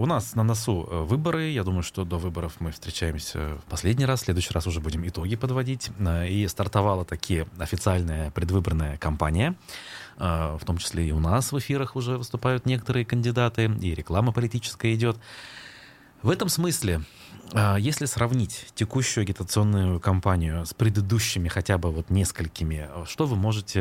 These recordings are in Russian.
у нас на носу э, выборы. Я думаю, что до выборов мы встречаемся в последний раз. В следующий раз уже будем итоги подводить. Э, и стартовала такие официальная предвыборная кампания. Э, в том числе и у нас в эфирах уже выступают некоторые кандидаты, и реклама политическая идет. В этом смысле, а, если сравнить текущую агитационную кампанию с предыдущими хотя бы вот несколькими, что вы можете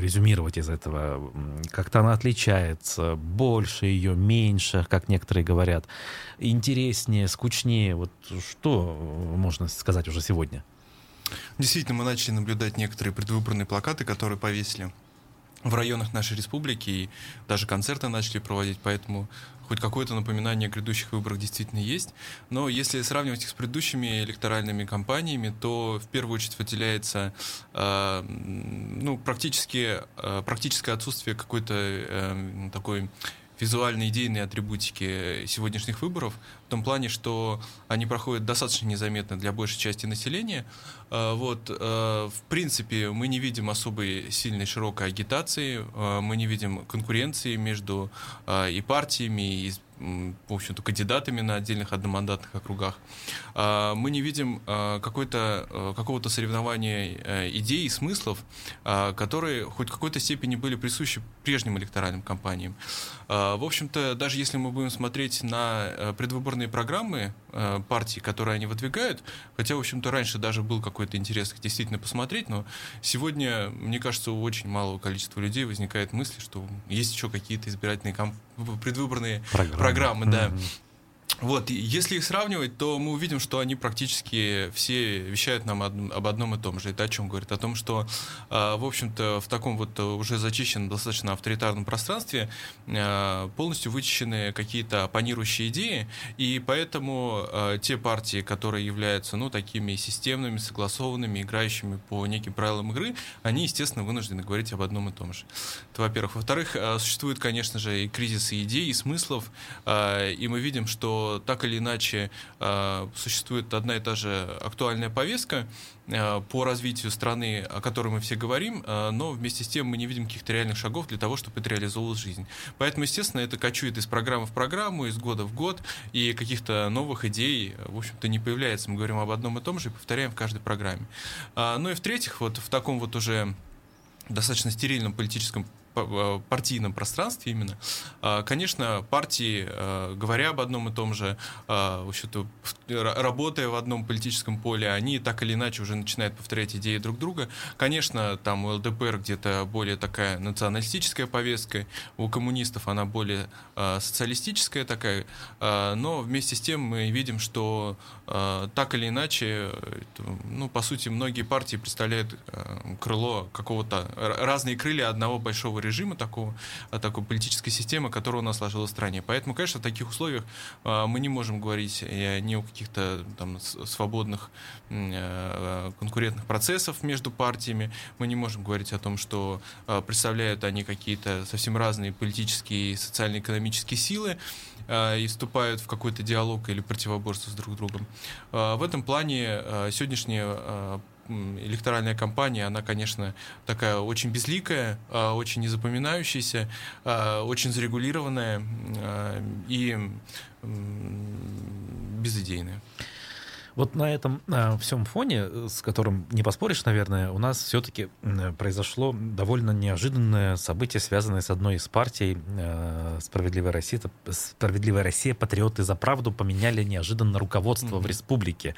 резюмировать из этого? Как-то она отличается, больше ее, меньше, как некоторые говорят, интереснее, скучнее? Вот что можно сказать уже сегодня? Действительно, мы начали наблюдать некоторые предвыборные плакаты, которые повесили в районах нашей республики, и даже концерты начали проводить, поэтому хоть какое-то напоминание о грядущих выборах действительно есть. Но если сравнивать их с предыдущими электоральными кампаниями, то в первую очередь выделяется э, ну, практически, э, практическое отсутствие какой-то э, такой визуальной идейной атрибутики сегодняшних выборов, в том плане, что они проходят достаточно незаметно для большей части населения. А, вот, а, в принципе, мы не видим особой сильной широкой агитации, мы не видим конкуренции между и партиями, и в общем-то, кандидатами на отдельных одномандатных округах. А, мы не видим а, какой-то, а, какого-то соревнования идей и смыслов, которые хоть в какой-то степени были присущи прежним электоральным кампаниям. В общем-то, даже если мы будем смотреть на предвыборные программы партий, которые они выдвигают, хотя, в общем-то, раньше даже был какой-то интерес действительно посмотреть, но сегодня, мне кажется, у очень малого количества людей возникает мысль, что есть еще какие-то избирательные кампании предвыборные программы, программы да. Mm-hmm. Вот, если их сравнивать, то мы увидим, что они практически все вещают нам об одном и том же. Это о чем говорит? О том, что, а, в общем-то, в таком вот уже зачищенном, достаточно авторитарном пространстве а, полностью вычищены какие-то оппонирующие идеи, и поэтому а, те партии, которые являются, ну, такими системными, согласованными, играющими по неким правилам игры, они, естественно, вынуждены говорить об одном и том же. Это, во-первых. Во-вторых, существует, конечно же, и кризис идей, и смыслов, и мы видим, что так или иначе э, существует одна и та же актуальная повестка э, по развитию страны, о которой мы все говорим, э, но вместе с тем мы не видим каких-то реальных шагов для того, чтобы это реализовывалась жизнь. Поэтому, естественно, это кочует из программы в программу, из года в год, и каких-то новых идей, в общем-то, не появляется. Мы говорим об одном и том же и повторяем в каждой программе. Ну и в-третьих, вот в таком вот уже достаточно стерильном политическом партийном пространстве именно, а, конечно, партии, э, говоря об одном и том же, а, в общем-то, работая в одном политическом поле, они так или иначе уже начинают повторять идеи друг друга. Конечно, там у ЛДПР где-то более такая националистическая повестка, у коммунистов она более а, социалистическая такая, но вместе с тем мы видим, что так или иначе, ну, по сути, многие партии представляют крыло какого-то, разные крылья одного большого режима, такого, а, такой политической системы, которая у нас сложилась в стране. Поэтому, конечно, в таких условиях а, мы не можем говорить ни о каких-то там свободных а, конкурентных процессов между партиями, мы не можем говорить о том, что представляют они какие-то совсем разные политические и социально-экономические силы и вступают в какой-то диалог или противоборство с друг другом. В этом плане сегодняшняя электоральная кампания, она, конечно, такая очень безликая, а, очень незапоминающаяся, а, очень зарегулированная а, и безыдейная. Вот на этом э, всем фоне, с которым не поспоришь, наверное, у нас все-таки э, произошло довольно неожиданное событие, связанное с одной из партий э, «Справедливая Россия». «Справедливая Россия», «Патриоты за правду» поменяли неожиданно руководство mm-hmm. в республике.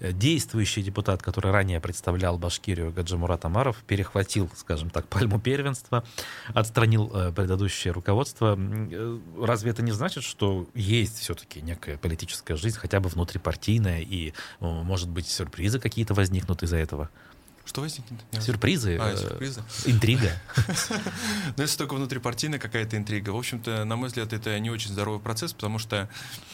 Действующий депутат, который ранее представлял Башкирию, Гаджимурат Амаров, перехватил, скажем так, пальму первенства, отстранил э, предыдущее руководство. Э, разве это не значит, что есть все-таки некая политическая жизнь, хотя бы внутрипартийная, и, может быть, сюрпризы какие-то возникнут из-за этого? Что возникнет? Сюрпризы. А, сюрпризы. Интрига. Ну, если только внутрипартийная какая-то интрига. В общем-то, на мой взгляд, это не очень здоровый процесс, потому что,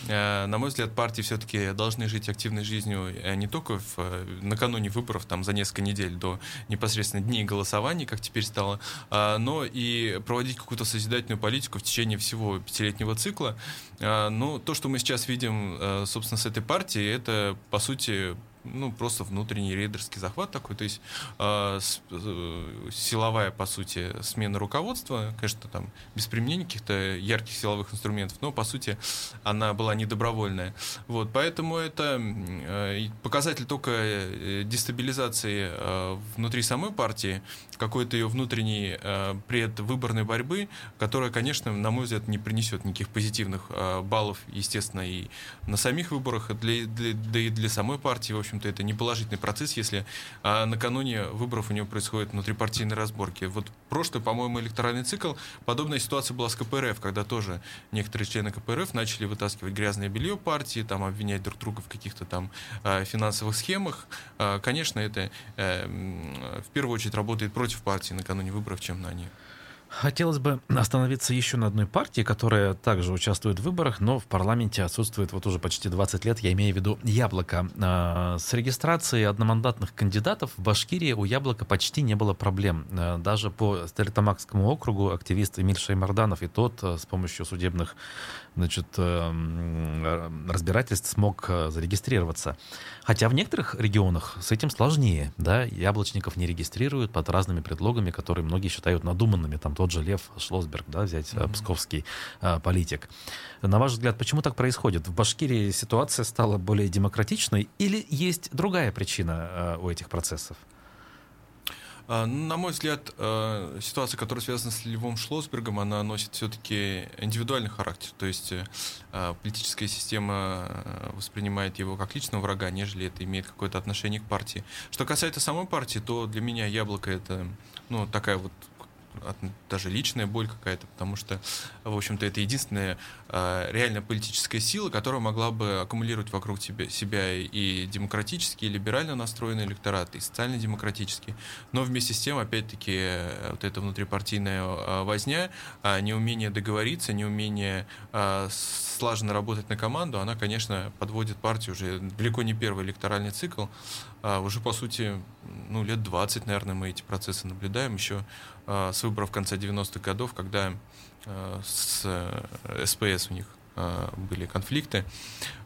э, на мой взгляд, партии все-таки должны жить активной жизнью э, не только в, э, накануне выборов, там, за несколько недель до непосредственно дней голосований, как теперь стало, а, но и проводить какую-то созидательную политику в течение всего пятилетнего цикла. А, ну, то, что мы сейчас видим, собственно, с этой партией, это, по сути, ну, просто внутренний рейдерский захват такой, то есть э, с, э, силовая, по сути, смена руководства, конечно, там без применения каких-то ярких силовых инструментов, но, по сути, она была недобровольная. Вот, поэтому это э, показатель только э, дестабилизации э, внутри самой партии, какой-то ее внутренней э, предвыборной борьбы, которая, конечно, на мой взгляд, не принесет никаких позитивных э, баллов, естественно, и на самих выборах, для, для, да и для самой партии, в общем-то, это не положительный процесс, если э, накануне выборов у нее происходят внутрипартийные разборки. Вот прошлый, по-моему, электоральный цикл, подобная ситуация была с КПРФ, когда тоже некоторые члены КПРФ начали вытаскивать грязное белье партии, там, обвинять друг друга в каких-то там э, финансовых схемах. Э, конечно, это э, в первую очередь работает против против партии накануне выборов, чем на них. Хотелось бы остановиться еще на одной партии, которая также участвует в выборах, но в парламенте отсутствует вот уже почти 20 лет, я имею в виду «Яблоко». А, с регистрацией одномандатных кандидатов в Башкирии у «Яблока» почти не было проблем. А, даже по Стерлитамакскому округу активист Эмиль Шаймарданов и тот а, с помощью судебных значит, разбирательств смог зарегистрироваться. Хотя в некоторых регионах с этим сложнее. Да? Яблочников не регистрируют под разными предлогами, которые многие считают надуманными. Там тот же Лев Шлосберг, да, взять mm-hmm. псковский а, политик. На ваш взгляд, почему так происходит? В Башкирии ситуация стала более демократичной или есть другая причина у этих процессов? А, на мой взгляд, а, ситуация, которая связана с Львом Шлосбергом, она носит все-таки индивидуальный характер. То есть а, политическая система воспринимает его как личного врага, нежели это имеет какое-то отношение к партии. Что касается самой партии, то для меня яблоко это ну, такая вот даже личная боль какая-то, потому что, в общем-то, это единственная э, реально политическая сила, которая могла бы аккумулировать вокруг себя, себя и демократический, и либерально настроенный электорат, и социально-демократический. Но вместе с тем, опять-таки, э, вот эта внутрипартийная э, возня, э, неумение договориться, неумение э, слаженно работать на команду, она, конечно, подводит партию уже далеко не первый электоральный цикл. А уже, по сути, ну, лет 20, наверное, мы эти процессы наблюдаем еще а, с выборов конца 90-х годов, когда а, с СПС у них а, были конфликты.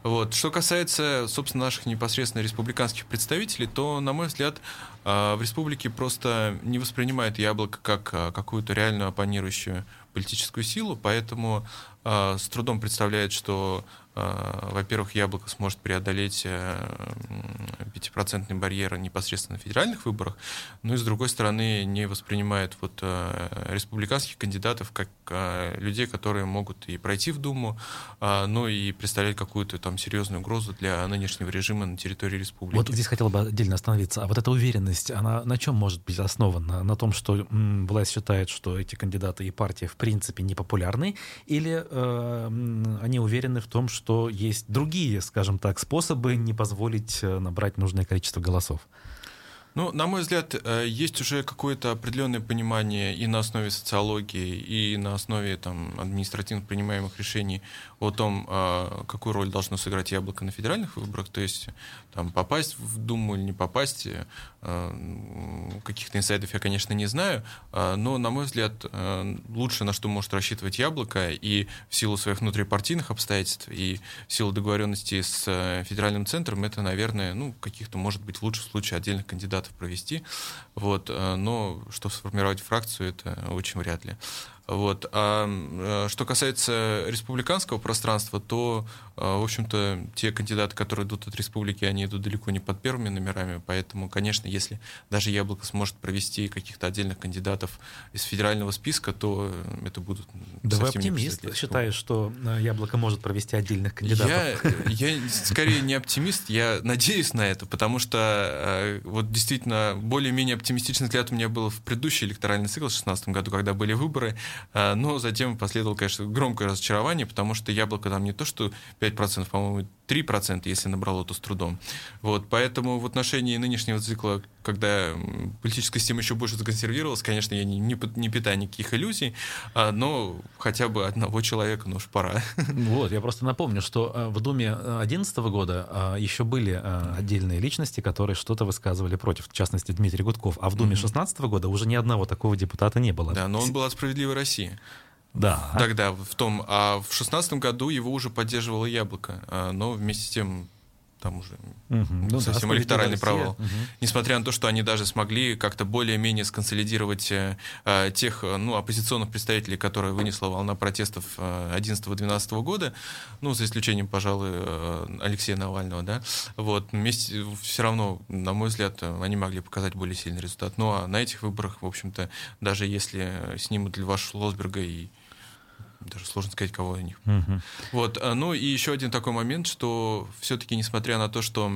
Вот. Что касается, собственно, наших непосредственно республиканских представителей, то, на мой взгляд, в республике просто не воспринимают яблоко как какую-то реальную оппонирующую политическую силу, поэтому с трудом представляет, что Э, во-первых, яблоко сможет преодолеть 5% э, барьер непосредственно на федеральных выборах, ну и с другой стороны не воспринимает вот э, республиканских кандидатов как людей, которые могут и пройти в Думу, но и представлять какую-то там серьезную угрозу для нынешнего режима на территории республики. Вот здесь хотел бы отдельно остановиться. А вот эта уверенность, она на чем может быть основана? На том, что власть считает, что эти кандидаты и партии в принципе не популярны, или э, они уверены в том, что что есть другие, скажем так, способы не позволить э, набрать нужное количество голосов. Ну, на мой взгляд, э, есть уже какое-то определенное понимание и на основе социологии, и на основе там, административно принимаемых решений о том, э, какую роль должно сыграть яблоко на федеральных выборах, то есть там, попасть в Думу или не попасть, э, каких-то инсайдов я, конечно, не знаю, но, на мой взгляд, лучше на что может рассчитывать яблоко, и в силу своих внутрипартийных обстоятельств, и в силу договоренности с федеральным центром, это, наверное, ну, каких-то, может быть, в лучшем случае отдельных кандидатов провести, вот, э, но что сформировать фракцию, это очень вряд ли. Вот. А э, что касается республиканского пространства, то, в общем-то, те кандидаты, которые идут от республики, они идут далеко не под первыми номерами, поэтому, конечно, если даже Яблоко сможет провести каких-то отдельных кандидатов из федерального списка, то это будут Да вы оптимист, считаешь, что э, Яблоко может провести отдельных кандидатов? Я, я скорее не оптимист, я надеюсь на это, потому что вот действительно более-менее оптимистичный взгляд у меня был в предыдущий электоральный цикл в 2016 году, когда были выборы, а, но затем последовало, конечно, громкое разочарование, потому что яблоко там не то, что 5%, по-моему, 3%, если набрало, то с трудом. Вот, поэтому в отношении нынешнего цикла, когда политическая система еще больше законсервировалась, конечно, я не, не, не питаю никаких иллюзий, а, но хотя бы одного человека, ну уж пора. Вот, я просто напомню, что а, в Думе 2011 года а, еще были отдельные личности, которые что-то высказывали против, в частности, Дмитрий Гудков, а в Думе 2016 года уже ни одного такого депутата не было. Да, но он был от «Справедливой России». Да. Тогда в том, а в шестнадцатом году его уже поддерживало яблоко, а, но вместе с тем там уже угу. ну, совсем да, электоральный провал. Угу. Несмотря на то, что они даже смогли как-то более-менее сконсолидировать э, э тех э, ну, оппозиционных представителей, которые вынесла волна протестов 11-12 э, года, ну, за исключением, пожалуй, Алексея Навального, да, вот, вместе, все равно, на мой взгляд, они могли показать более сильный результат. Ну, а на этих выборах, в общем-то, даже если снимут Льва Шлосберга и даже сложно сказать, кого из них. Угу. Вот, а, ну и еще один такой момент, что все-таки, несмотря на то, что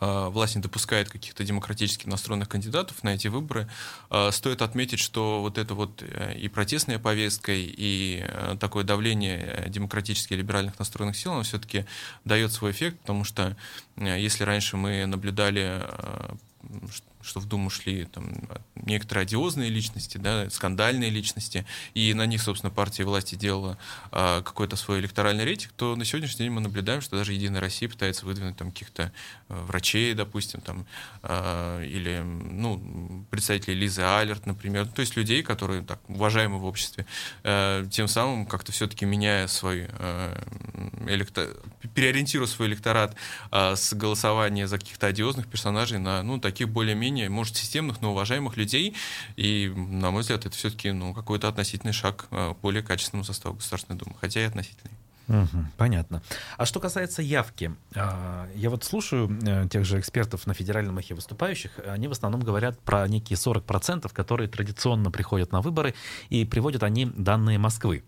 а, власть не допускает каких-то демократически настроенных кандидатов на эти выборы, а, стоит отметить, что вот это вот э, и протестная повестка, и э, такое давление демократически либеральных настроенных сил, оно все-таки дает свой эффект, потому что э, если раньше мы наблюдали что в Думу шли там, некоторые одиозные личности, да, скандальные личности, и на них, собственно, партия власти делала а, какой-то свой электоральный рейтинг, то на сегодняшний день мы наблюдаем, что даже Единая Россия пытается выдвинуть там каких-то а, врачей, допустим, там, а, или ну, представителей Лизы Алерт, например, то есть людей, которые так уважаемы в обществе, а, тем самым как-то все-таки меняя свой а, электор... переориентируя свой электорат а, с голосования за каких-то одиозных персонажей на ну, таких более-менее менее, может, системных, но уважаемых людей. И, на мой взгляд, это все-таки ну, какой-то относительный шаг к более качественному составу Государственной Думы, хотя и относительный. Угу, понятно. А что касается явки, а, я вот слушаю э, тех же экспертов на федеральном эхе выступающих, они в основном говорят про некие 40%, которые традиционно приходят на выборы, и приводят они данные Москвы.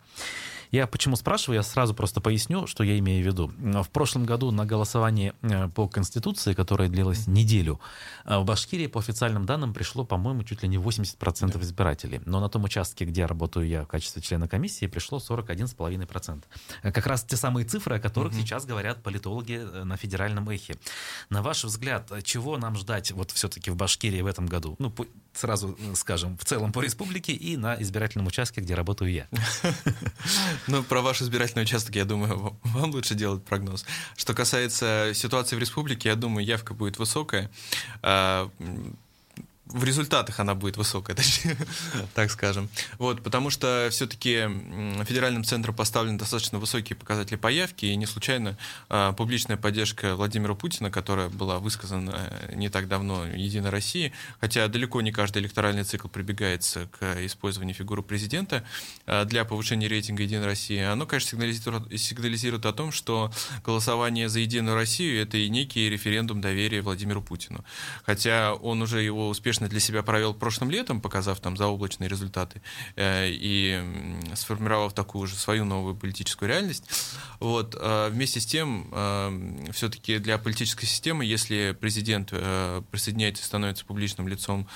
Я почему спрашиваю, я сразу просто поясню, что я имею в виду. В прошлом году на голосовании э, по Конституции, которое длилось неделю, э, в Башкирии по официальным данным пришло, по-моему, чуть ли не 80% да. избирателей. Но на том участке, где работаю я в качестве члена комиссии, пришло 41,5%. Э, как раз те самые цифры, о которых угу. сейчас говорят политологи на федеральном эхе. На ваш взгляд, чего нам ждать вот все-таки в Башкирии в этом году? Ну, сразу скажем, в целом по республике и на избирательном участке, где работаю я. Ну, про ваш избирательный участок, я думаю, вам лучше делать прогноз. Что касается ситуации в республике, я думаю, явка будет высокая. В результатах она будет высокая, точнее, так скажем. Вот, потому что все-таки федеральным центром поставлены достаточно высокие показатели по явке, и не случайно а, публичная поддержка Владимира Путина, которая была высказана э, не так давно Единой России, хотя далеко не каждый электоральный цикл прибегается к использованию фигуры президента а, для повышения рейтинга Единой России, оно, конечно, сигнализирует, сигнализирует о том, что голосование за Единую Россию — это и некий референдум доверия Владимиру Путину. Хотя он уже его успешно успешно для себя провел прошлым летом, показав там заоблачные результаты э, и сформировав такую уже свою новую политическую реальность. Вот. Э, вместе с тем, э, все-таки для политической системы, если президент присоединяется и становится публичным лицом,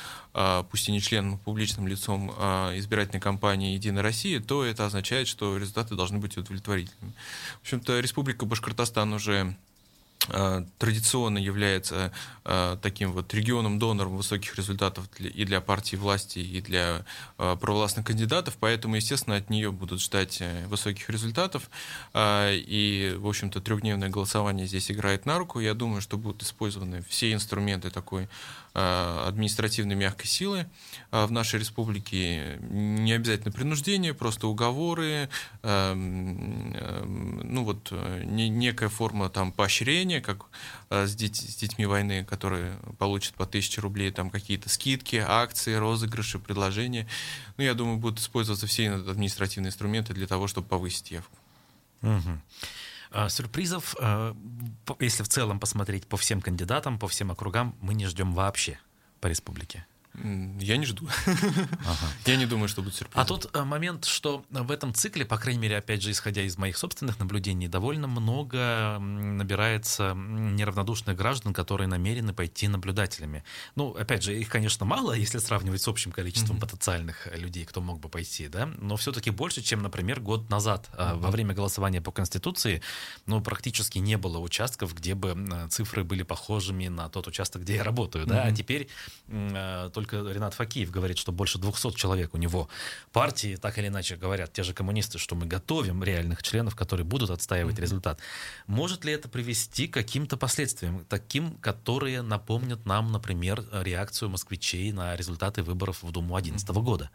пусть и не членом, но публичным лицом избирательной кампании «Единая Россия», то это означает, что результаты должны быть удовлетворительными. В общем-то, Республика Башкортостан уже Э, традиционно является э, таким вот регионом-донором высоких результатов и для партии власти, и для э, провластных кандидатов, поэтому, естественно, от нее будут ждать высоких результатов, и, в общем-то, трехдневное голосование здесь играет на руку. Я думаю, что будут использованы все инструменты такой Э, административной мягкой силы э, в нашей республике. Не обязательно принуждение, просто уговоры, эм, эм, ну вот некая форма там поощрения, как э, с, деть, с детьми войны, которые получат по тысяче рублей, там какие-то скидки, акции, розыгрыши, предложения. Ну, я думаю, будут использоваться все административные инструменты для того, чтобы повысить явку. Угу. А, сюрпризов, а, если в целом посмотреть по всем кандидатам, по всем округам, мы не ждем вообще по республике. Я не жду. Ага. Я не думаю, что будет сюрприз. А тот э, момент, что в этом цикле, по крайней мере, опять же, исходя из моих собственных наблюдений, довольно много набирается неравнодушных граждан, которые намерены пойти наблюдателями. Ну, опять же, их, конечно, мало, если сравнивать с общим количеством mm-hmm. потенциальных людей, кто мог бы пойти, да, но все-таки больше, чем, например, год назад. Mm-hmm. Во время голосования по Конституции, ну, практически не было участков, где бы цифры были похожими на тот участок, где я работаю, да, mm-hmm. а теперь э, только Ренат Факиев говорит, что больше 200 человек у него. Партии так или иначе говорят, те же коммунисты, что мы готовим реальных членов, которые будут отстаивать mm-hmm. результат. Может ли это привести к каким-то последствиям, таким, которые напомнят нам, например, реакцию москвичей на результаты выборов в Думу 2011 mm-hmm. года?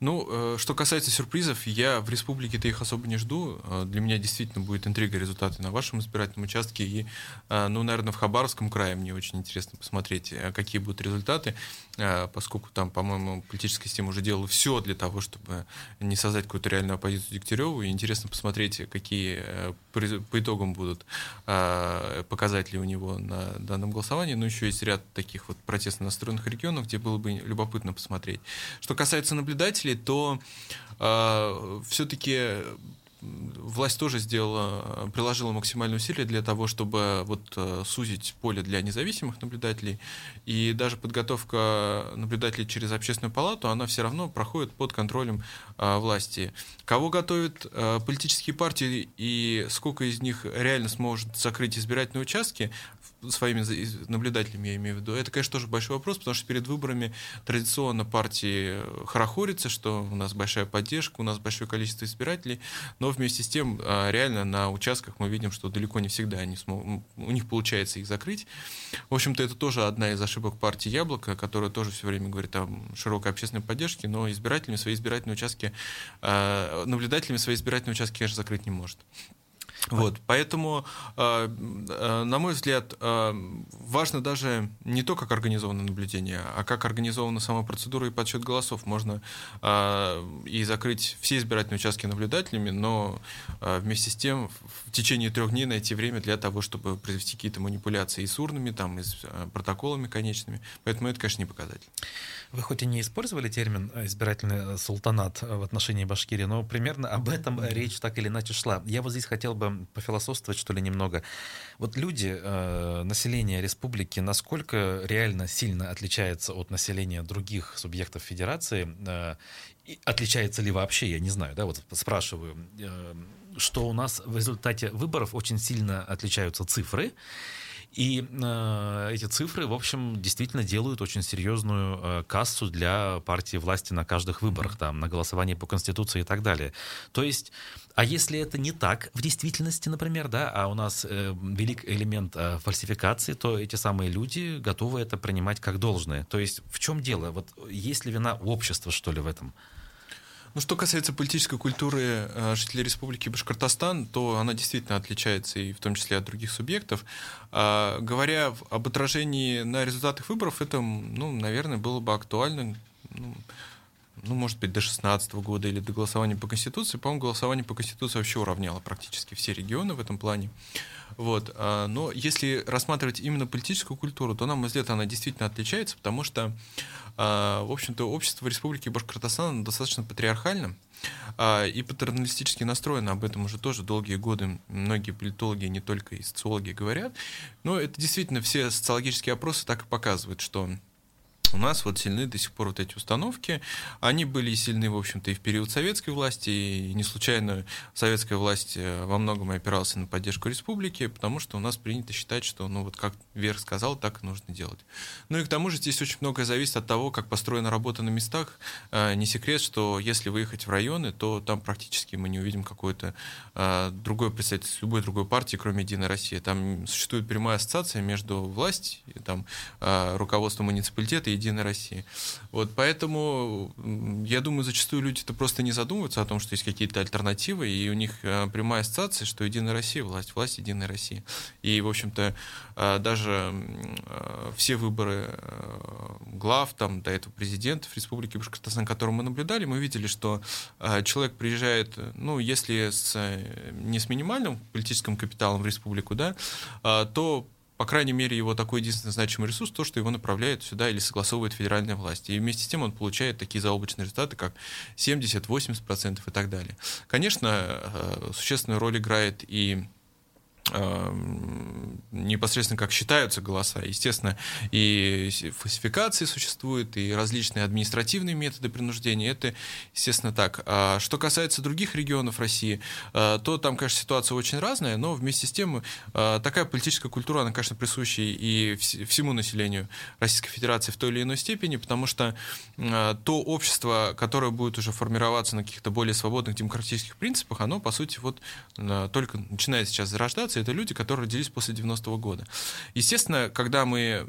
Ну, э, что касается сюрпризов, я в республике-то их особо не жду. Э, для меня действительно будет интрига результаты на вашем избирательном участке. И, э, ну, наверное, в Хабаровском крае мне очень интересно посмотреть, какие будут результаты, поскольку там, по-моему, политическая система уже делала все для того, чтобы не создать какую-то реальную оппозицию Дегтяреву. И интересно посмотреть, какие по итогам будут показатели у него на данном голосовании. Ну, еще есть ряд таких вот протестно настроенных регионов, где было бы любопытно посмотреть. Что касается наблюдателей, то э, все-таки власть тоже сделала, приложила максимальные усилия для того, чтобы вот э, сузить поле для независимых наблюдателей. И даже подготовка наблюдателей через общественную палату, она все равно проходит под контролем э, власти. Кого готовят э, политические партии и сколько из них реально сможет закрыть избирательные участки, своими наблюдателями, я имею в виду, это, конечно, тоже большой вопрос, потому что перед выборами традиционно партии хорохорятся, что у нас большая поддержка, у нас большое количество избирателей, но вместе с тем а, реально на участках мы видим, что далеко не всегда они смог, у них получается их закрыть. В общем-то, это тоже одна из ошибок партии «Яблоко», которая тоже все время говорит о широкой общественной поддержке, но избирателями свои избирательные участки, а, наблюдателями свои избирательные участки, конечно, закрыть не может. Вот, поэтому, э, э, на мой взгляд, э, важно даже не то, как организовано наблюдение, а как организована сама процедура и подсчет голосов. Можно и закрыть все избирательные участки наблюдателями, но вместе с тем в течение трех дней найти время для того, чтобы произвести какие-то манипуляции и с урнами, там, и с протоколами конечными. Поэтому это, конечно, не показатель. Вы хоть и не использовали термин избирательный султанат в отношении Башкирии, но примерно об этом речь так или иначе шла. Я вот здесь хотел бы пофилософствовать, что ли, немного. Вот люди, э, население республики, насколько реально сильно отличается от населения других субъектов федерации? Э, отличается ли вообще, я не знаю, да, вот спрашиваю, э, что у нас в результате выборов очень сильно отличаются цифры, и э, эти цифры, в общем, действительно делают очень серьезную э, кассу для партии власти на каждых выборах, там, на голосовании по Конституции и так далее. То есть, а если это не так в действительности, например, да, а у нас э, велик элемент э, фальсификации, то эти самые люди готовы это принимать как должное. То есть, в чем дело? Вот есть ли вина общества, что ли, в этом? Ну, что касается политической культуры э, жителей Республики Башкортостан, то она действительно отличается и в том числе от других субъектов. А, говоря об отражении на результатах выборов, это, ну, наверное, было бы актуально, ну, ну, может быть, до 2016 года или до голосования по Конституции. По-моему, голосование по Конституции вообще уравняло практически все регионы в этом плане. Вот. А, но если рассматривать именно политическую культуру, то, на мой взгляд, она действительно отличается, потому что, в общем-то, общество в Республике Башкортостан достаточно патриархально а, и патерналистически настроено. Об этом уже тоже долгие годы многие политологи, не только и социологи говорят. Но это действительно все социологические опросы так и показывают, что у нас вот сильны до сих пор вот эти установки. Они были сильны, в общем-то, и в период советской власти, и не случайно советская власть э, во многом опиралась на поддержку республики, потому что у нас принято считать, что, ну вот как Верх сказал, так и нужно делать. Ну и к тому же здесь очень многое зависит от того, как построена работа на местах. Э, не секрет, что если выехать в районы, то там практически мы не увидим какое-то э, другое представительство любой другой партии, кроме Единой России. Там существует прямая ассоциация между властью, там, руководством муниципалитета и Единой России. Вот поэтому, я думаю, зачастую люди это просто не задумываются о том, что есть какие-то альтернативы, и у них э, прямая ассоциация, что Единая Россия, власть, власть Единой России. И, в общем-то, э, даже э, все выборы глав, там, до этого президентов Республики Башкортостан, которые мы наблюдали, мы видели, что человек приезжает, ну, если с, не с минимальным политическим капиталом в республику, да, то по крайней мере, его такой единственный значимый ресурс, то, что его направляет сюда или согласовывает федеральная власть. И вместе с тем он получает такие заоблачные результаты, как 70-80% и так далее. Конечно, э, существенную роль играет и непосредственно как считаются голоса. Естественно, и фальсификации существуют, и различные административные методы принуждения. Это, естественно, так. А что касается других регионов России, э, то там, конечно, ситуация очень разная, но вместе с тем э, такая политическая культура, она, конечно, присуща и всему населению Российской Федерации в той или иной степени, потому что э, то общество, которое будет уже формироваться на каких-то более свободных демократических принципах, оно, по сути, вот только начинает сейчас зарождаться, это люди, которые родились после 90-го года. Естественно, когда мы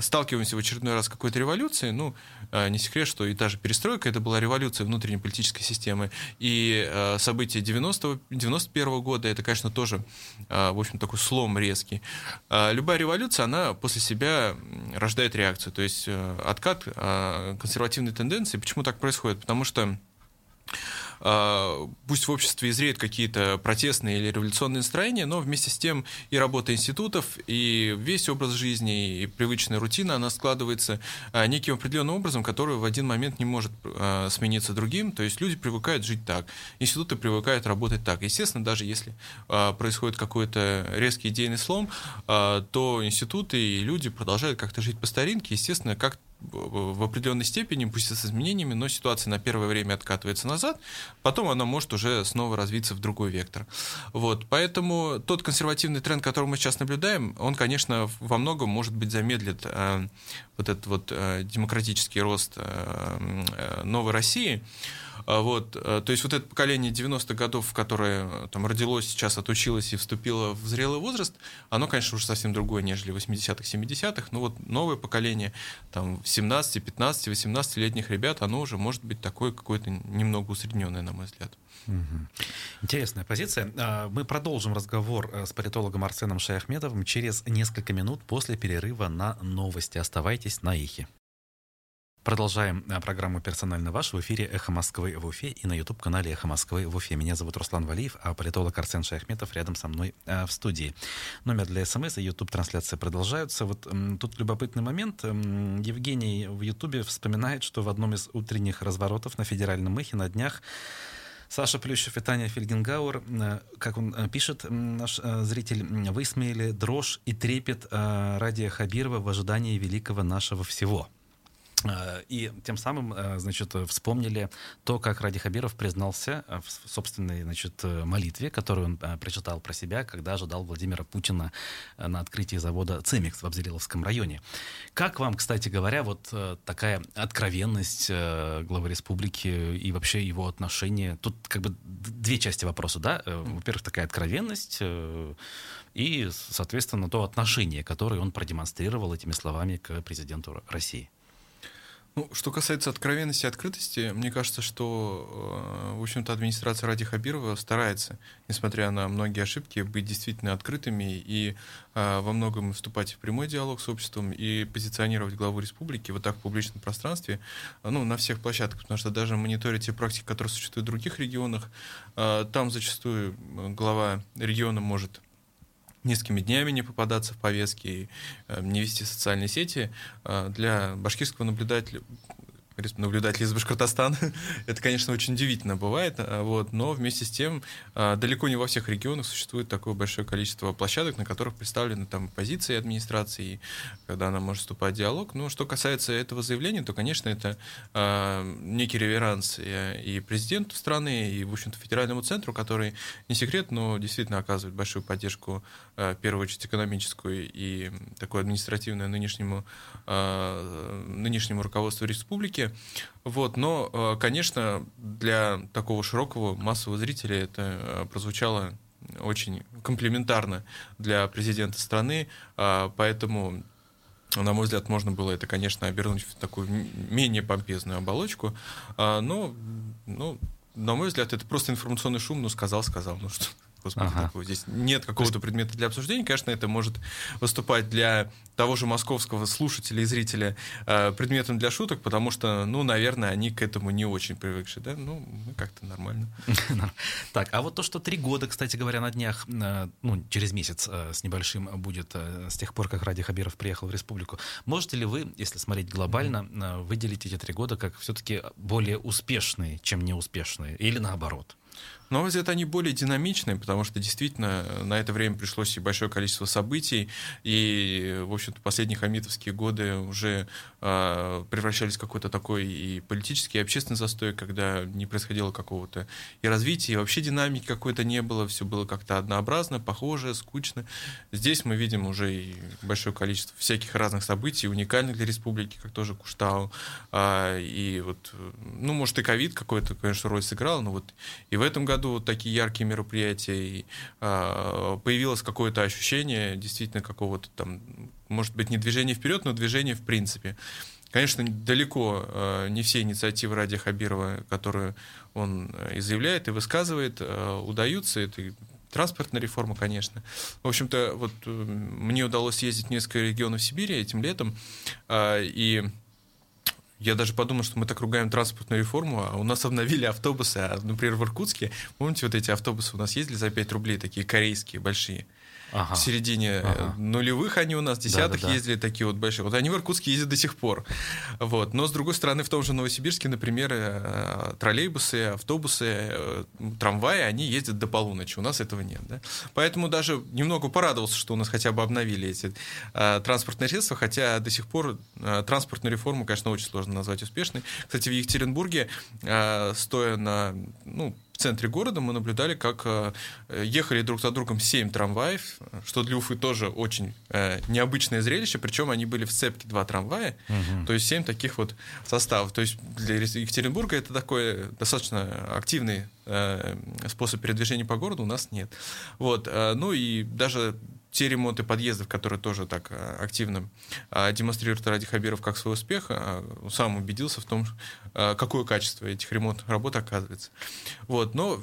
сталкиваемся в очередной раз с какой-то революцией, ну, э, не секрет, что и та же перестройка, это была революция внутренней политической системы, и э, события 90 91 -го года, это, конечно, тоже, э, в общем, такой слом резкий. Любая революция, она после себя рождает реакцию, то есть откат консервативной тенденции. Почему так происходит? Потому что пусть в обществе изреют какие-то протестные или революционные настроения, но вместе с тем и работа институтов, и весь образ жизни, и привычная рутина, она складывается а, неким определенным образом, который в один момент не может а, смениться другим, то есть люди привыкают жить так, институты привыкают работать так. Естественно, даже если происходит какой-то резкий идейный слом, то институты и люди продолжают как-то жить по старинке, естественно, как в определенной степени, пусть и с изменениями, но ситуация на первое время откатывается назад, потом она может уже снова развиться в другой вектор. Вот, поэтому тот консервативный тренд, который мы сейчас наблюдаем, он, конечно, во многом, может быть, замедлит э, вот этот вот э, демократический рост э, э новой России. Вот, э, то есть вот это поколение 90-х годов, которое э, там родилось, сейчас отучилось и вступило в зрелый возраст, оно, конечно, уже совсем другое, нежели 80-х, 70-х. Но вот новое поколение, там, 17, 15, 18-летних ребят, оно уже может быть такое какое-то немного усредненное, на мой взгляд. Интересная позиция. А, мы продолжим разговор э, с политологом Арсеном Шаяхмедовым через несколько минут после перерыва на новости. Оставайтесь на эхе. Продолжаем э, программу «Персонально ваш» в эфире «Эхо Москвы» в Уфе и на YouTube-канале «Эхо Москвы» в Уфе. Меня зовут Руслан Валиев, а политолог Арсен Шахметов рядом со мной э, в студии. Номер для СМС и YouTube-трансляции продолжаются. Вот м, тут любопытный момент. Евгений в YouTube вспоминает, что в одном из утренних разворотов на федеральном эхе на днях Саша Плющев и Таня Фельгенгауэр, э, как он пишет, наш зритель, высмеяли дрожь и трепет Радия Хабирова в ожидании великого нашего всего. Э, и тем самым, э, значит, вспомнили то, как Ради Хабиров признался в собственной, значит, молитве, которую он э, прочитал про себя, когда ожидал Владимира Путина на открытии завода «Цемикс» в Абзелиловском районе. Как вам, кстати говоря, вот такая откровенность главы республики и вообще его отношения? Тут как бы две части вопроса, да? Во-первых, такая откровенность и, соответственно, то отношение, которое он продемонстрировал этими словами к президенту России. Ну, что касается откровенности и открытости, мне кажется, что, э, в общем-то, администрация Ради Хабирова старается, несмотря на многие ошибки, быть действительно открытыми и э, во многом вступать в прямой диалог с обществом и позиционировать главу республики вот так в публичном пространстве, э, ну, на всех площадках, потому что даже мониторить те практики, которые существуют в других регионах, там зачастую глава региона может несколькими днями не попадаться в повестки э, не вести социальные сети. Э, для башкирского наблюдателя наблюдателей из Башкортостана. Это, конечно, очень удивительно бывает, а, вот, но вместе с тем а, далеко не во всех регионах существует такое большое количество площадок, на которых представлены там позиции администрации, когда она может вступать в диалог. Но что касается этого заявления, то, конечно, это а, некий реверанс и президенту страны, и, в общем-то, федеральному центру, который, не секрет, но действительно оказывает большую поддержку, в первую очередь, экономическую и такую административную нынешнему, нынешнему руководству республики. Вот, но, э, конечно, для такого широкого массового зрителя это э, прозвучало очень комплиментарно для президента страны, а, поэтому на мой взгляд, можно было это, конечно, обернуть в такую менее помпезную оболочку, а, но, ну, на мой взгляд, это просто информационный шум, ну, сказал, сказал, ну что господи, ага. такого. Здесь нет какого-то предмета для обсуждения. Конечно, это может выступать для того же московского слушателя и зрителя э, предметом для шуток, потому что, ну, наверное, они к этому не очень привыкшие, да? Ну, как-то нормально. Так, а вот то, что три года, кстати говоря, на днях, э, ну, через месяц э, с небольшим будет с тех пор, как Ради Хабиров приехал в республику, можете ли вы, если смотреть глобально, выделить эти три года как все-таки более успешные, чем неуспешные, или наоборот? На мой они более динамичные, потому что действительно на это время пришлось и большое количество событий, и, в общем-то, последние хамитовские годы уже э, превращались в какой-то такой и политический, и общественный застой, когда не происходило какого-то и развития, и вообще динамики какой-то не было, все было как-то однообразно, похоже, скучно. Здесь мы видим уже и большое количество всяких разных событий, уникальных для республики, как тоже Куштау, э, и вот, ну, может, и ковид какой-то, конечно, роль сыграл, но вот и в этом году году такие яркие мероприятия, и а, появилось какое-то ощущение действительно какого-то там, может быть, не движения вперед, но движения в принципе. Конечно, далеко э, не все инициативы Ради Хабирова, которые он э, изъявляет и высказывает, э, удаются. Это транспортная реформа, конечно. В общем-то, вот мне удалось ездить в несколько регионов Сибири этим летом, и я даже подумал, что мы так ругаем транспортную реформу, а у нас обновили автобусы, а, например, в Иркутске, помните, вот эти автобусы у нас ездили за 5 рублей, такие корейские, большие ага. в середине э, ага. нулевых они у нас, десятых да, да, ездили такие вот большие. Вот они в Иркутске ездят до сих пор. Вот. Но, с другой стороны, в том же Новосибирске, например, э, троллейбусы, автобусы, э, трамваи, они ездят до полуночи. У нас этого нет. Да? Поэтому даже немного порадовался, что у нас хотя бы обновили эти транспортные средства, хотя до сих пор транспортную реформу, конечно, очень сложно назвать успешной. Кстати, в Екатеринбурге, стоя на ну, в центре города мы наблюдали, как э, ехали друг за другом семь трамваев, что для Уфы тоже очень э, необычное зрелище, причем они были в цепке два трамвая, угу. то есть семь таких вот составов. То есть для Екатеринбурга это такой достаточно активный э, способ передвижения по городу у нас нет. Вот, ну и даже те ремонты подъездов, которые тоже так э, активно э, демонстрирует Ради Хабиров как свой успех, э, сам убедился в том, какое качество этих ремонтных работ оказывается. Вот, но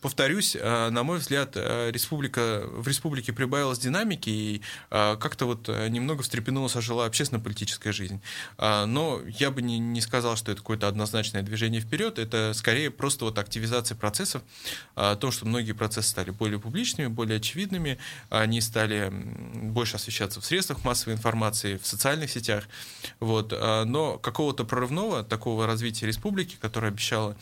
повторюсь, э, на мой взгляд, э, республика, в республике прибавилось динамики и э, как-то вот немного встрепенулась, ожила общественно-политическая жизнь. Но я бы не, не сказал, что это какое-то однозначное движение вперед, это скорее просто вот активизация процессов, то, что многие процессы стали более публичными, более очевидными, они стали больше освещаться в средствах массовой информации, в социальных сетях. Вот. Но какого-то прорывного такого развития республики, которое обещала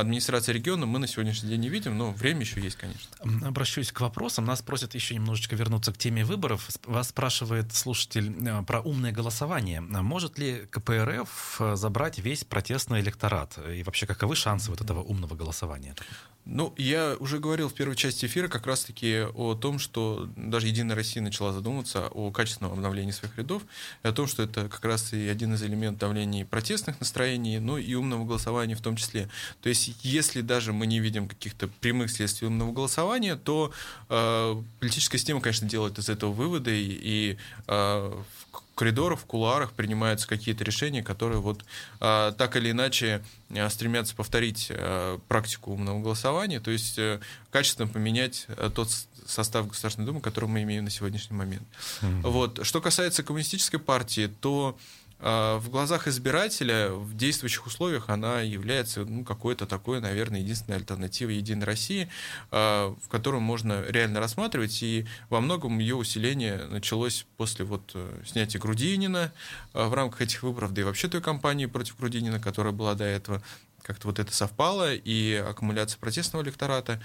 администрация региона, мы на сегодняшний день не видим но время еще есть, конечно. Обращусь к вопросам. Нас просят еще немножечко вернуться к теме выборов. Вас спрашивает слушатель э, про умное голосование. Может ли КПРФ э, забрать весь протестный электорат? И вообще, каковы шансы вот этого умного голосования? Ну, я уже говорил в первой части эфира как раз-таки о том, что даже Единая Россия начала задумываться о качественном обновлении своих рядов, и о том, что это как раз и один из элементов давления протестных настроений, ну и умного голосования в том числе. То есть, если даже мы не видим каких-то прямых следствий умного голосования, то э, политическая система, конечно, делает из этого выводы, и э, коридорах, в кулуарах принимаются какие-то решения, которые вот а, так или иначе а, стремятся повторить а, практику умного голосования, то есть а, качественно поменять а, тот состав Государственной Думы, который мы имеем на сегодняшний момент. Mm-hmm. Вот. Что касается коммунистической партии, то в глазах избирателя в действующих условиях она является ну, какой-то такой, наверное, единственной альтернативой Единой России, а, в которую можно реально рассматривать. И во многом ее усиление началось после вот э, снятия Грудинина а, в рамках этих выборов, да и вообще той кампании против Грудинина, которая была до этого как-то вот это совпало, и аккумуляция протестного электората.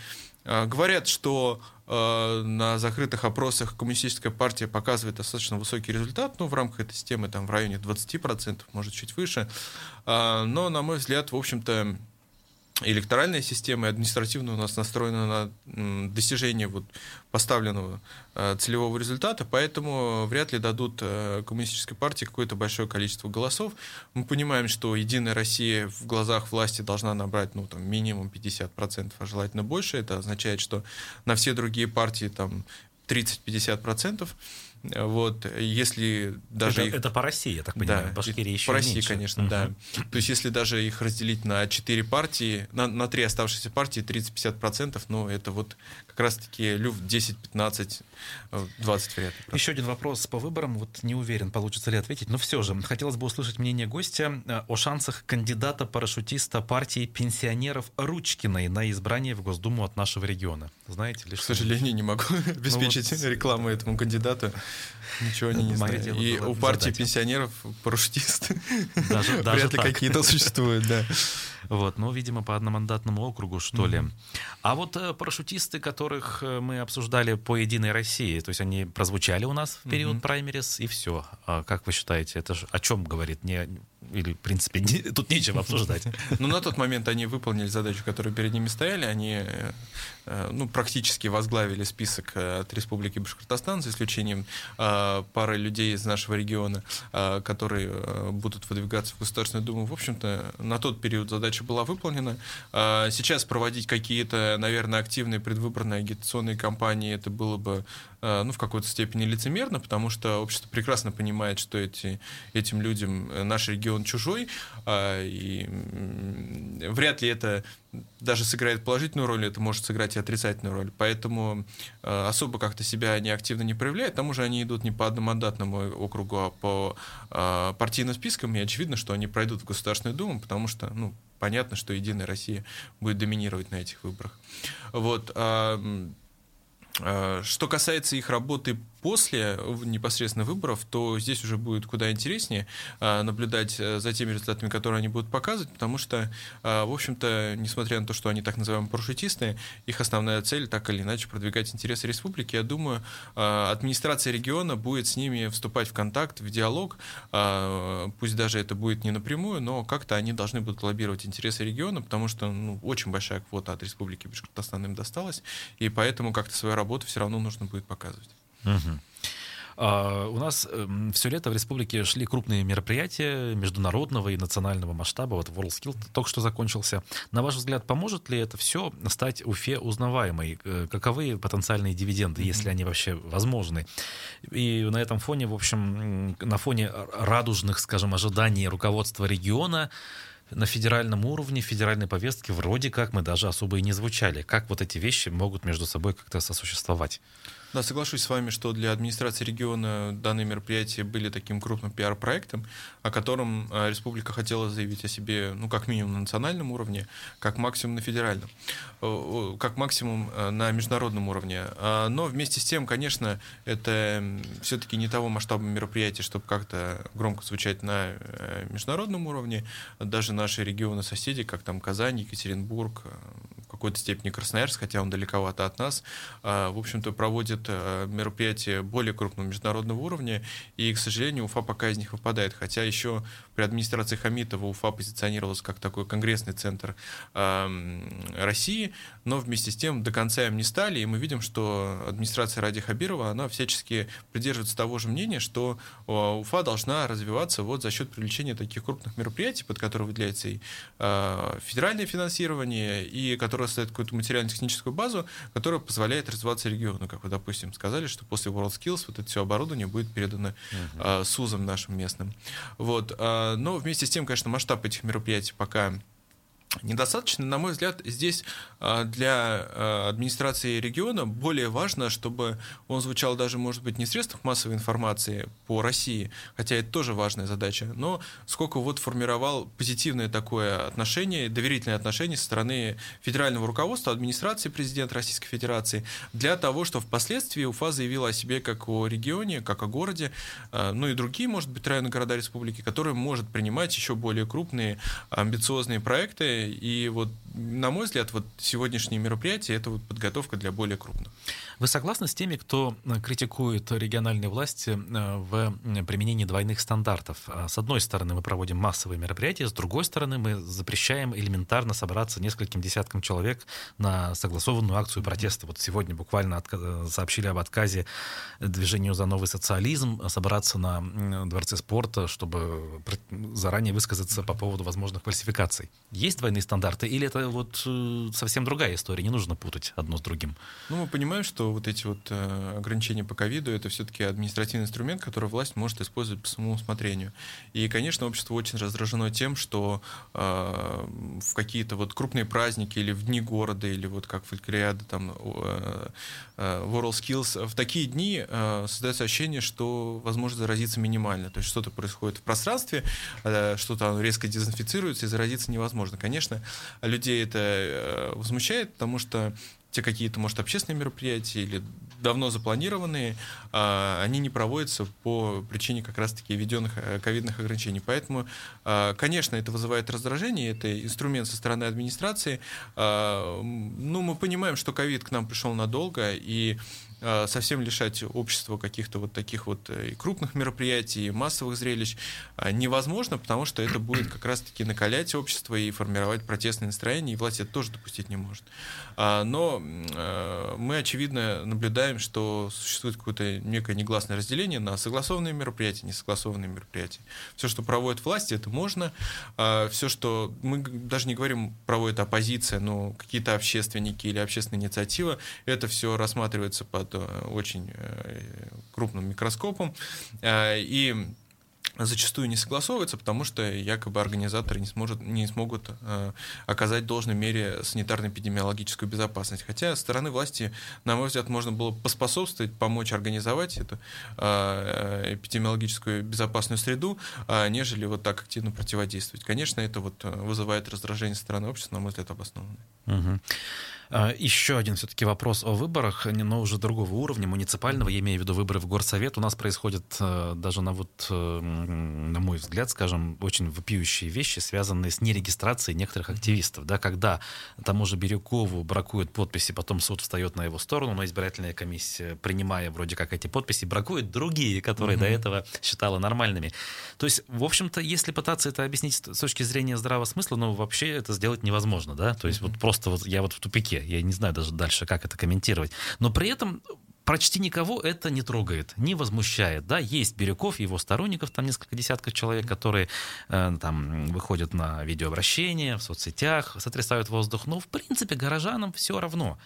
А, говорят, что э, на закрытых опросах коммунистическая партия показывает достаточно высокий результат, ну, в рамках этой системы там в районе 20%, может, чуть выше. Э, но, на мой взгляд, в общем-то, электоральная система и административно у нас настроена на достижение вот поставленного э, целевого результата, поэтому вряд ли дадут э, коммунистической партии какое-то большое количество голосов. Мы понимаем, что Единая Россия в глазах власти должна набрать ну, там, минимум 50%, а желательно больше. Это означает, что на все другие партии там 30-50%. Вот, если даже это, их... это по России, я так понимаю, да, Башкирия еще По России, меньше. конечно, uh-huh. да. То есть если даже их разделить на 4 партии, на, на 3 оставшиеся партии 30-50%, ну это вот как раз-таки люфт 10-15 20 вряд ли. Еще один вопрос по выборам. Вот не уверен, получится ли ответить, но все же хотелось бы услышать мнение гостя э, о шансах кандидата-парашютиста партии пенсионеров Ручкиной на избрание в Госдуму от нашего региона. Знаете ли? К сожалению, не могу обеспечить ну, вот... рекламу этому кандидату. Ничего не, не знаю. И у партии пенсионеров парашютисты даже, даже вряд ли какие-то существуют, да. Вот, ну, видимо, по одномандатному округу, что ли. А вот э, парашютисты, которых э, мы обсуждали по Единой России, то есть они прозвучали у нас в период праймерис, и все. А как вы считаете, это о чем говорит? Не, или, в принципе, не, тут нечего обсуждать. Ну, на тот момент они выполнили задачу, которую перед ними стояли. Они э, ну, практически возглавили список от Республики Башкортостан, за исключением пары людей из нашего региона, которые будут выдвигаться в Государственную Думу. В общем-то, на тот период задача задача была выполнена. А, сейчас проводить какие-то, наверное, активные предвыборные агитационные кампании, это было бы ну, в какой-то степени лицемерно, потому что общество прекрасно понимает, что эти, этим людям наш регион чужой, и вряд ли это даже сыграет положительную роль, это может сыграть и отрицательную роль. Поэтому э, особо как-то себя они активно не проявляют. К тому же они идут не по одномандатному округу, а по э, партийным спискам, и очевидно, что они пройдут в Государственную Думу, потому что, ну, понятно, что Единая Россия будет доминировать на этих выборах. Вот. Э, э, что касается их работы после непосредственно выборов, то здесь уже будет куда интереснее а, наблюдать э, за теми результатами, которые они будут показывать, потому что, в общем-то, несмотря на то, что они так называемые парашютисты, их основная цель так или иначе продвигать интересы республики. Я думаю, администрация региона будет с ними вступать в контакт, в диалог, пусть даже это будет не напрямую, но как-то они должны будут лоббировать интересы региона, потому что ну, очень большая квота от республики Башкортостан им досталась, и поэтому как-то свою работу все равно нужно будет показывать. Угу. Uh, у нас uh, все лето в республике шли крупные мероприятия международного и национального масштаба. Вот WorldSkill только что закончился. На ваш взгляд, поможет ли это все стать Уфе узнаваемой? Uh, каковы потенциальные дивиденды, mm-hmm. если они вообще возможны? И на этом фоне, в общем, на фоне радужных, скажем, ожиданий руководства региона, на федеральном уровне, федеральной повестке вроде как мы даже особо и не звучали. Как вот эти вещи могут между собой как-то сосуществовать? Да, соглашусь с вами, что для администрации региона данные мероприятия были таким крупным пиар-проектом, о котором а, республика хотела заявить о себе, ну, как минимум на национальном уровне, как максимум на федеральном, как максимум а, на международном уровне. А, но вместе с тем, конечно, это все-таки не того масштаба мероприятия, чтобы как-то громко звучать на э, международном уровне. Даже наши регионы-соседи, как там Казань, Екатеринбург, какой-то степени Красноярск, хотя он далековато от нас, а, в общем-то, проводит э, мероприятия более крупного международного уровня, и, к сожалению, Уфа пока из них выпадает, хотя еще при администрации Хамитова Уфа позиционировалась как такой конгрессный центр России, но вместе с тем до конца им не стали, и мы видим, что администрация Ради Хабирова, она всячески придерживается того же мнения, что Уфа должна развиваться вот за счет привлечения таких крупных мероприятий, под которые выделяется и а, федеральное финансирование, и которое создает какую-то материально-техническую базу, которая позволяет развиваться региону. Как вы, допустим, сказали, что после WorldSkills вот это все оборудование будет передано uh-huh. СУЗом нашим местным. Вот. А, но вместе с тем, конечно, масштаб этих мероприятий пока недостаточно. На мой взгляд, здесь а, для а, администрации региона более важно, чтобы он звучал даже, может быть, не в средствах массовой информации по России, хотя это тоже важная задача, но сколько вот формировал позитивное такое отношение, доверительное отношение со стороны федерального руководства, администрации президента Российской Федерации, для того, что впоследствии Уфа заявила о себе как о регионе, как о городе, а, ну и другие, может быть, районы города республики, которые может принимать еще более крупные амбициозные проекты, и вот, на мой взгляд, вот сегодняшние мероприятия — это вот подготовка для более крупных. Вы согласны с теми, кто э, критикует региональные власти э, в применении двойных стандартов? А, с одной стороны, мы проводим массовые мероприятия, с другой стороны, мы запрещаем элементарно собраться нескольким десяткам человек на согласованную акцию протеста. Вот сегодня буквально отка- сообщили об отказе движению за новый социализм собраться на Дворце спорта, чтобы заранее высказаться по поводу возможных фальсификаций. Есть двойные стандарты или это вот э, совсем другая история, не нужно путать одно с другим? Ну, мы понимаем, что вот эти вот э, ограничения по ковиду это все-таки административный инструмент, который власть может использовать по своему усмотрению. И, конечно, общество очень раздражено тем, что э, в какие-то вот крупные праздники или в дни города, или вот как Фолькриада, там, э, э, WorldSkills, в такие дни э, создается ощущение, что возможность заразиться минимально. То есть что-то происходит в пространстве, э, что-то резко дезинфицируется, и заразиться невозможно. Конечно, людей это э, возмущает, потому что те какие-то, может, общественные мероприятия или давно запланированные, а, они не проводятся по причине как раз-таки введенных э, ковидных ограничений. Поэтому, а, конечно, это вызывает раздражение, это инструмент со стороны администрации. А, ну, мы понимаем, что ковид к нам пришел надолго, и совсем лишать общества каких-то вот таких вот и крупных мероприятий, и массовых зрелищ невозможно, потому что это будет как раз-таки накалять общество и формировать протестные настроения, и власть это тоже допустить не может. Но мы, очевидно, наблюдаем, что существует какое-то некое негласное разделение на согласованные мероприятия, несогласованные мероприятия. Все, что проводит власти, это можно. Все, что мы даже не говорим, проводит оппозиция, но какие-то общественники или общественная инициатива, это все рассматривается под очень э, крупным микроскопом. Э, и зачастую не согласовывается, потому что якобы организаторы не, сможет, не смогут э, оказать в должной мере санитарно-эпидемиологическую безопасность. Хотя стороны власти, на мой взгляд, можно было поспособствовать, помочь организовать эту эпидемиологическую безопасную среду, нежели вот так активно противодействовать. Конечно, это вот вызывает раздражение стороны общества, на мой взгляд, обоснованное. Угу. А, Еще один все-таки вопрос о выборах, но уже другого уровня, муниципального, я имею в виду выборы в Горсовет. У нас происходят э, даже на вот, э, на мой взгляд, скажем, очень вопиющие вещи, связанные с нерегистрацией некоторых активистов. Да, когда тому же Бирюкову бракуют подписи, потом суд встает на его сторону, но избирательная комиссия, принимая вроде как эти подписи, бракует другие, которые mm-hmm. до этого считала нормальными. То есть, в общем-то, если пытаться это объяснить с точки зрения здравого смысла, ну, вообще это сделать невозможно, да? То есть, mm-hmm. вот просто вот я вот в тупике я не знаю даже дальше, как это комментировать. Но при этом почти никого это не трогает, не возмущает. Да, есть Бирюков, его сторонников, там несколько десятков человек, которые э, там выходят на видеообращение в соцсетях, сотрясают воздух. Но, в принципе, горожанам все равно.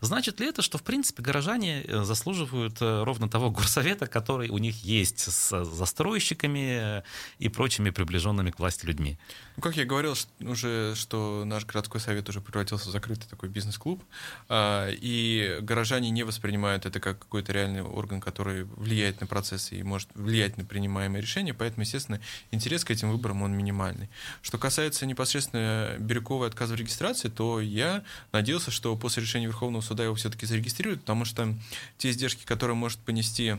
Значит ли это, что, в принципе, горожане э, заслуживают э, ровно того горсовета, который у них есть с застройщиками и прочими приближенными к власти людьми? Ну, как я говорил уже, что наш городской совет уже превратился в закрытый такой бизнес-клуб, а, и горожане не воспринимают это как какой-то реальный орган, который влияет на процессы и может влиять на принимаемые решения, поэтому, естественно, интерес к этим выборам, он минимальный. Что касается непосредственно Бирюковой отказа в регистрации, то я надеялся, что после решения Верховного суда его все-таки зарегистрируют, потому что те издержки, которые может понести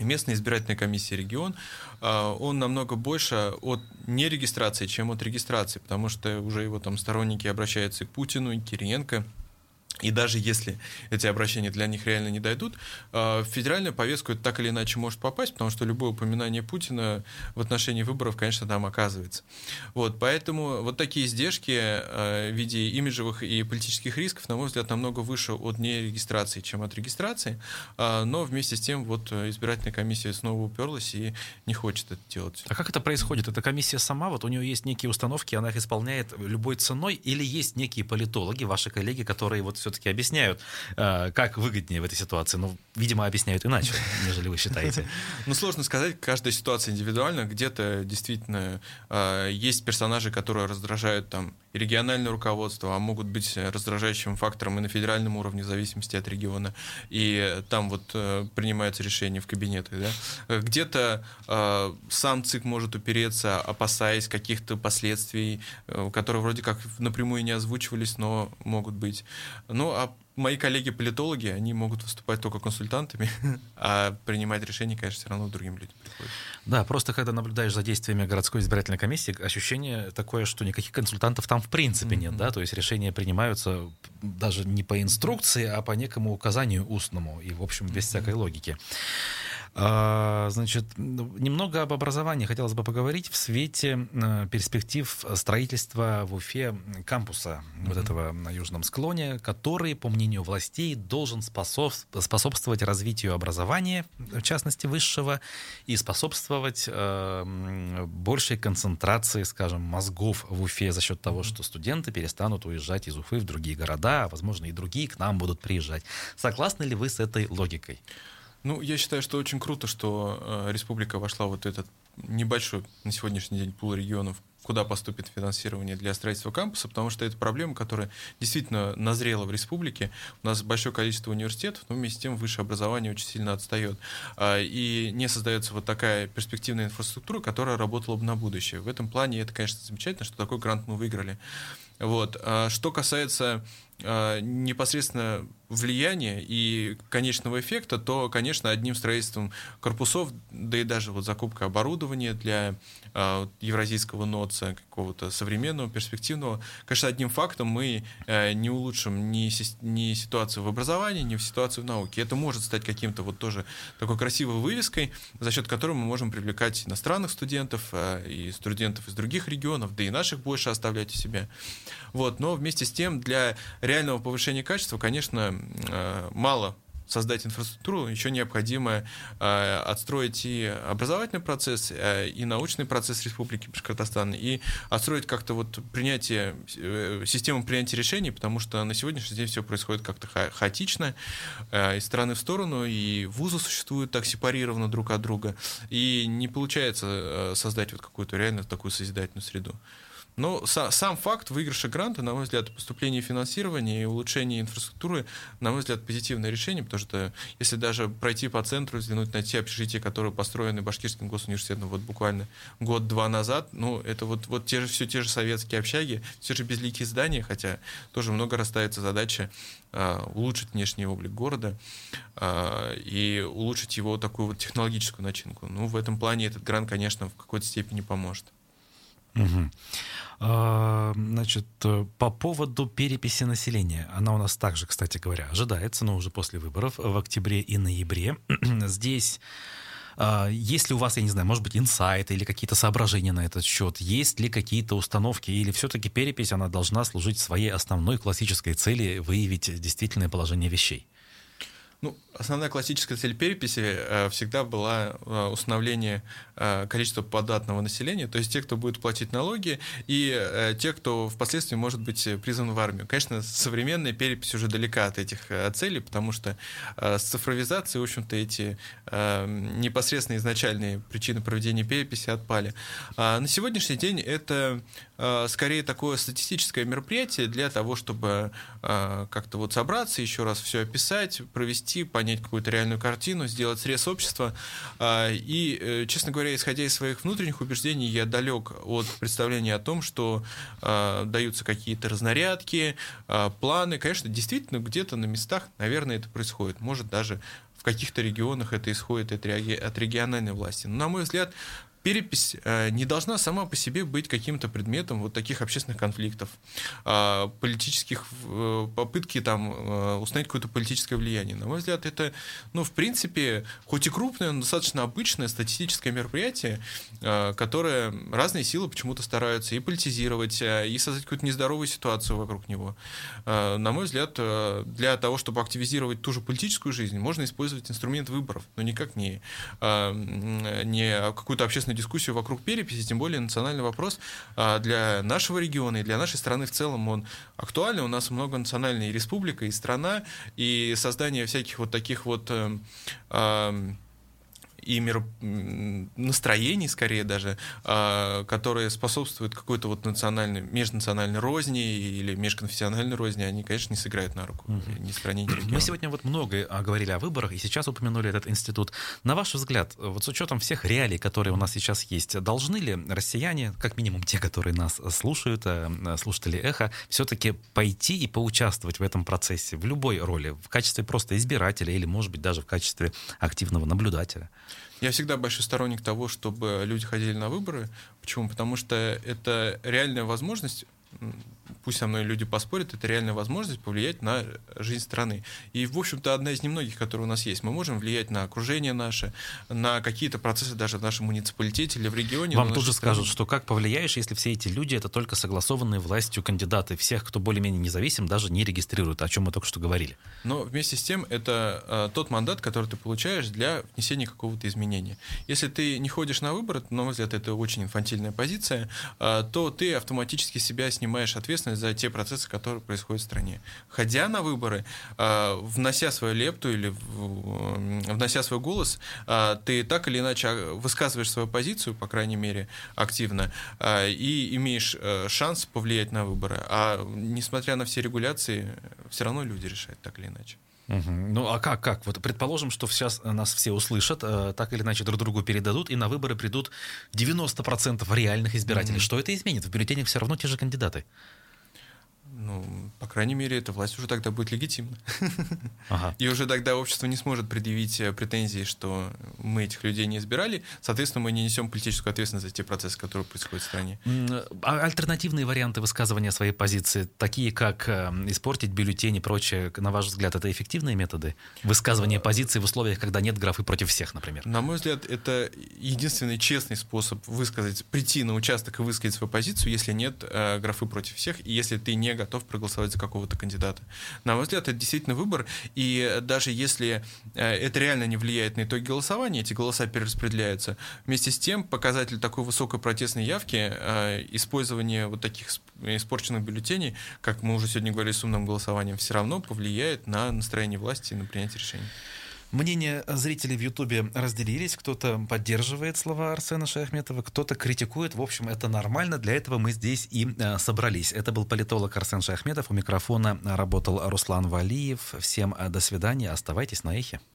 местная избирательная комиссия регион, а, он намного больше от нерегистрации, чем от регистрации, потому что уже его там сторонники обращаются и к Путину, и к Кириенко, и даже если эти обращения для них реально не дойдут, а, в федеральную повестку это так или иначе может попасть, потому что любое упоминание Путина в отношении выборов, конечно, там оказывается. Вот, поэтому вот такие издержки а, в виде имиджевых и политических рисков, на мой взгляд, намного выше от нерегистрации, чем от регистрации. А, но вместе с тем вот избирательная комиссия снова уперлась и не хочет это делать. А как это происходит? Эта комиссия сама, вот у нее есть некие установки, она их исполняет любой ценой, или есть некие политологи, ваши коллеги, которые вот все-таки объясняют, э, как выгоднее в этой ситуации. Но, видимо, объясняют иначе, нежели вы считаете. Ну, сложно сказать, каждая ситуация индивидуальна. Где-то действительно э, есть персонажи, которые раздражают там региональное руководство, а могут быть раздражающим фактором и на федеральном уровне, в зависимости от региона. И там вот э, принимаются решения в кабинетах. Да? Где-то сам ЦИК может упереться, опасаясь каких-то последствий, которые вроде как напрямую не озвучивались, но могут быть. Ну, а мои коллеги-политологи, они могут выступать только консультантами, а принимать решения, конечно, все равно другим людям приходится. Да, просто когда наблюдаешь за действиями городской избирательной комиссии, ощущение такое, что никаких консультантов там в принципе mm-hmm. нет, да, то есть решения принимаются даже не по инструкции, а по некому указанию устному и, в общем, без mm-hmm. всякой логики. А, значит, немного об образовании хотелось бы поговорить в свете э, перспектив строительства в Уфе кампуса mm-hmm. вот этого на южном склоне, который, по мнению властей, должен способствовать развитию образования, в частности высшего, и способствовать э, большей концентрации, скажем, мозгов в Уфе за счет того, что студенты перестанут уезжать из Уфы в другие города, а, возможно, и другие к нам будут приезжать. Согласны ли вы с этой логикой? Ну, я считаю, что очень круто, что э, республика вошла вот этот небольшой на сегодняшний день пул регионов, куда поступит финансирование для строительства кампуса, потому что это проблема, которая действительно назрела в республике. У нас большое количество университетов, но вместе с тем высшее образование очень сильно отстает. А, и не создается вот такая перспективная инфраструктура, которая работала бы на будущее. В этом плане это, конечно, замечательно, что такой грант мы выиграли. Вот. А что касается э, непосредственно влияния и конечного эффекта, то, конечно, одним строительством корпусов, да и даже вот закупка оборудования для э, евразийского НОЦа, какого-то современного, перспективного, конечно, одним фактом мы э, не улучшим ни, ни ситуацию в образовании, ни в ситуацию в науке. Это может стать каким-то вот тоже такой красивой вывеской, за счет которой мы можем привлекать иностранных студентов э, и студентов из других регионов, да и наших больше оставлять у себя. Вот. Но вместе с тем для реального повышения качества, конечно, Э, мало создать инфраструктуру, еще необходимо э, отстроить и образовательный процесс, э, и научный процесс Республики Башкортостан, и отстроить как-то вот принятие, э, систему принятия решений, потому что на сегодняшний день все происходит как-то ха хаотично, э, из стороны в сторону, и вузы существуют так сепарированно друг от друга, и не получается э, создать вот какую-то реально такую созидательную среду. Но сам факт выигрыша гранта, на мой взгляд, поступления финансирования и улучшения инфраструктуры, на мой взгляд, позитивное решение, потому что если даже пройти по центру, взглянуть на те общежития, которые построены Башкирским госуниверситетом вот буквально год-два назад, ну, это вот, вот те же, все те же советские общаги, те же безликие здания, хотя тоже много расставится задача Uh, улучшить внешний облик города uh, и улучшить его такую вот технологическую начинку. Ну, в этом плане этот грант, конечно, в какой-то степени поможет. Угу. А, значит, по поводу переписи населения. Она у нас также, кстати говоря, ожидается, но уже после выборов в октябре и ноябре. Здесь а, есть ли у вас, я не знаю, может быть, инсайты или какие-то соображения на этот счет? Есть ли какие-то установки? Или все-таки перепись, она должна служить своей основной классической цели выявить действительное положение вещей? Ну, основная классическая цель переписи э, всегда была э, установление э, количества податного населения, то есть те, кто будет платить налоги, и те, кто впоследствии может быть призван в армию. Конечно, современная перепись уже далека от этих целей, потому что с цифровизацией, в общем-то, эти непосредственно изначальные причины проведения переписи отпали. А на сегодняшний день это скорее такое статистическое мероприятие для того, чтобы как-то вот собраться, еще раз все описать, провести прийти, понять какую-то реальную картину, сделать срез общества. А, и, э, честно говоря, исходя из своих внутренних убеждений, я далек от представления о том, что а, даются какие-то разнарядки, а, планы. Конечно, действительно, где-то на местах, наверное, это происходит. Может, даже в каких-то регионах это исходит от региональной власти. Но, на мой взгляд, перепись э, не должна сама по себе быть каким-то предметом вот таких общественных конфликтов, а, политических э, попытки там э, установить какое-то политическое влияние. На мой взгляд, это, ну, в принципе, хоть и крупное, но достаточно обычное статистическое мероприятие, которое разные силы почему-то стараются и политизировать, и создать какую-то нездоровую ситуацию вокруг него. На мой взгляд, для того, чтобы активизировать ту же политическую жизнь, можно использовать инструмент выборов, но никак не, не какую-то общественную общественную дискуссию вокруг переписи, тем более национальный вопрос а, для нашего региона и для нашей страны в целом он актуальный. У нас многонациональная республика и страна, и создание всяких вот таких вот э, и мир... настроений, скорее даже, а, которые способствуют какой-то вот национальной, межнациональной розни или межконфессиональной розни, они, конечно, не сыграют на руку угу. ни стране, ни региону. Мы сегодня вот много говорили о выборах, и сейчас упомянули этот институт. На ваш взгляд, вот с учетом всех реалий, которые у нас сейчас есть, должны ли россияне, как минимум те, которые нас слушают, э, слушатели эхо, все-таки пойти и поучаствовать в этом процессе в любой роли, в качестве просто избирателя или, может быть, даже в качестве активного наблюдателя? Я всегда большой сторонник того, чтобы люди ходили на выборы. Почему? Потому что это реальная возможность пусть со мной люди поспорят, это реальная возможность повлиять на жизнь страны. И, в общем-то, одна из немногих, которые у нас есть. Мы можем влиять на окружение наше, на какие-то процессы даже в нашем муниципалитете или в регионе. Вам тут же скажут, что как повлияешь, если все эти люди это только согласованные властью кандидаты. Всех, кто более-менее независим, даже не регистрируют, о чем мы только что говорили. Но вместе с тем это э, тот мандат, который ты получаешь для внесения какого-то изменения. Если ты не ходишь на выборы, на мой взгляд, это очень инфантильная позиция, э, то ты автоматически себя снимаешь ответственность ответственность за те процессы, которые происходят в стране. Ходя на выборы, а, внося свою лепту или внося свой голос, а, ты так или иначе высказываешь свою позицию, по крайней мере, активно, а, и имеешь шанс повлиять на выборы. А несмотря на все регуляции, все равно люди решают так или иначе. Угу. Ну а как, как? Вот предположим, что сейчас нас все услышат, э, так или иначе друг другу передадут, и на выборы придут 90% реальных избирателей. Угу. Что это изменит? В бюллетенях все равно те же кандидаты. Ну, по крайней мере, эта власть уже тогда будет легитимна. Ага. И уже тогда общество не сможет предъявить э, претензии, что мы этих людей не избирали. Соответственно, мы не несем политическую ответственность за те процессы, которые происходят в стране. А альтернативные варианты высказывания своей позиции, такие как э, испортить бюллетень и прочее, на ваш взгляд, это эффективные методы? Высказывание позиции в условиях, когда нет графы против всех, например? На мой взгляд, это единственный честный способ высказать, прийти на участок и высказать свою позицию, если нет э, графы против всех, и если ты не готов проголосовать за какого-то кандидата. На мой взгляд, это действительно выбор, и даже если э, это реально не влияет на итоги голосования, эти голоса перераспределяются, вместе с тем показатель такой высокой протестной явки, э, использование вот таких испорченных бюллетеней, как мы уже сегодня говорили с умным голосованием, все равно повлияет на настроение власти и на принятие решений. Мнения зрителей в Ютубе разделились. Кто-то поддерживает слова Арсена Шаяхметова, кто-то критикует. В общем, это нормально. Для этого мы здесь и э, собрались. Это был политолог Арсен Шаяхметов. У микрофона работал Руслан Валиев. Всем э, до свидания. Оставайтесь на эхе.